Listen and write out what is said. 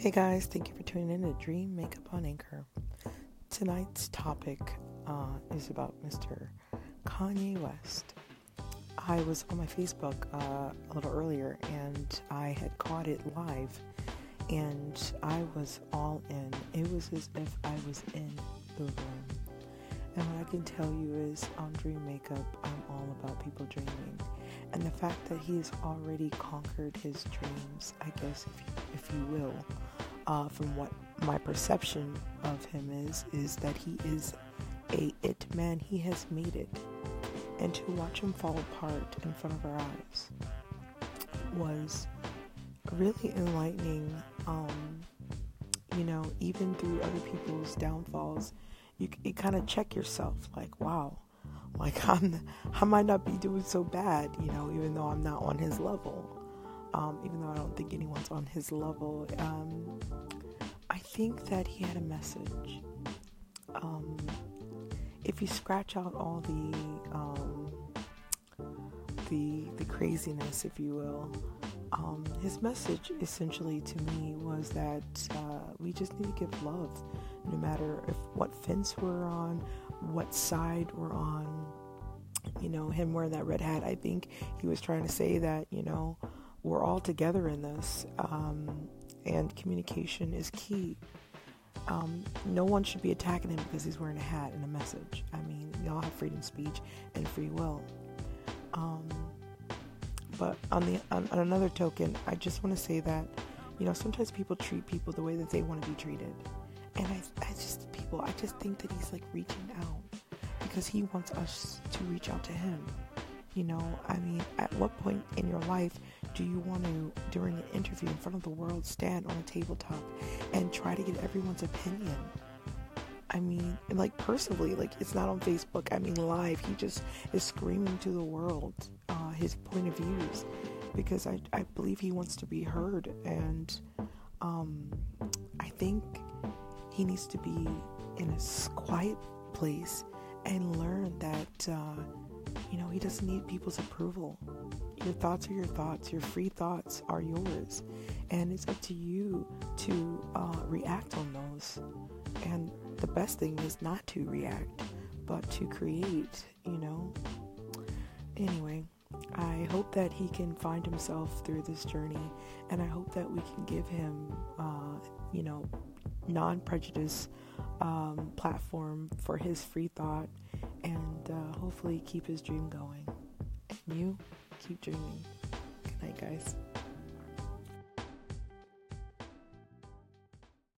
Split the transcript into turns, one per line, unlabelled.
Hey guys, thank you for tuning in to Dream Makeup on Anchor. Tonight's topic uh, is about Mr. Kanye West. I was on my Facebook uh, a little earlier and I had caught it live and I was all in. It was as if I was in the room. And what I can tell you is on Dream Makeup, I'm all about people dreaming. And the fact that he has already conquered his dreams, I guess, if you, if you will, uh, from what my perception of him is, is that he is a it man. He has made it. And to watch him fall apart in front of our eyes was really enlightening. Um, you know, even through other people's downfalls, you, you kind of check yourself like, wow, like I'm, I might not be doing so bad, you know, even though I'm not on his level. Um, even though I don't think anyone's on his level. Um, I think that he had a message. Um, if you scratch out all the um, the the craziness, if you will, um, his message essentially to me was that uh, we just need to give love, no matter if what fence we're on, what side we're on. You know, him wearing that red hat. I think he was trying to say that you know we're all together in this, um, and communication is key. Um, no one should be attacking him because he's wearing a hat and a message. I mean, we all have freedom of speech and free will. Um, but on the on, on another token, I just want to say that you know sometimes people treat people the way that they want to be treated, and I, I just people I just think that he's like reaching out because he wants us to reach out to him. You know, I mean, at what point in your life do you want to, during an interview in front of the world, stand on a tabletop and try to get everyone's opinion? I mean, like personally, like it's not on Facebook. I mean, live. He just is screaming to the world uh, his point of views because I, I believe he wants to be heard, and um, I think he needs to be in a quiet place and learn that. Uh, you know, he doesn't need people's approval. Your thoughts are your thoughts, your free thoughts are yours. And it's up to you to uh, react on those. And the best thing is not to react, but to create, you know. Anyway, I hope that he can find himself through this journey, and I hope that we can give him, uh, you know, non prejudice um, platform for his free thought and uh, hopefully keep his dream going. And you keep dreaming. Good night, guys.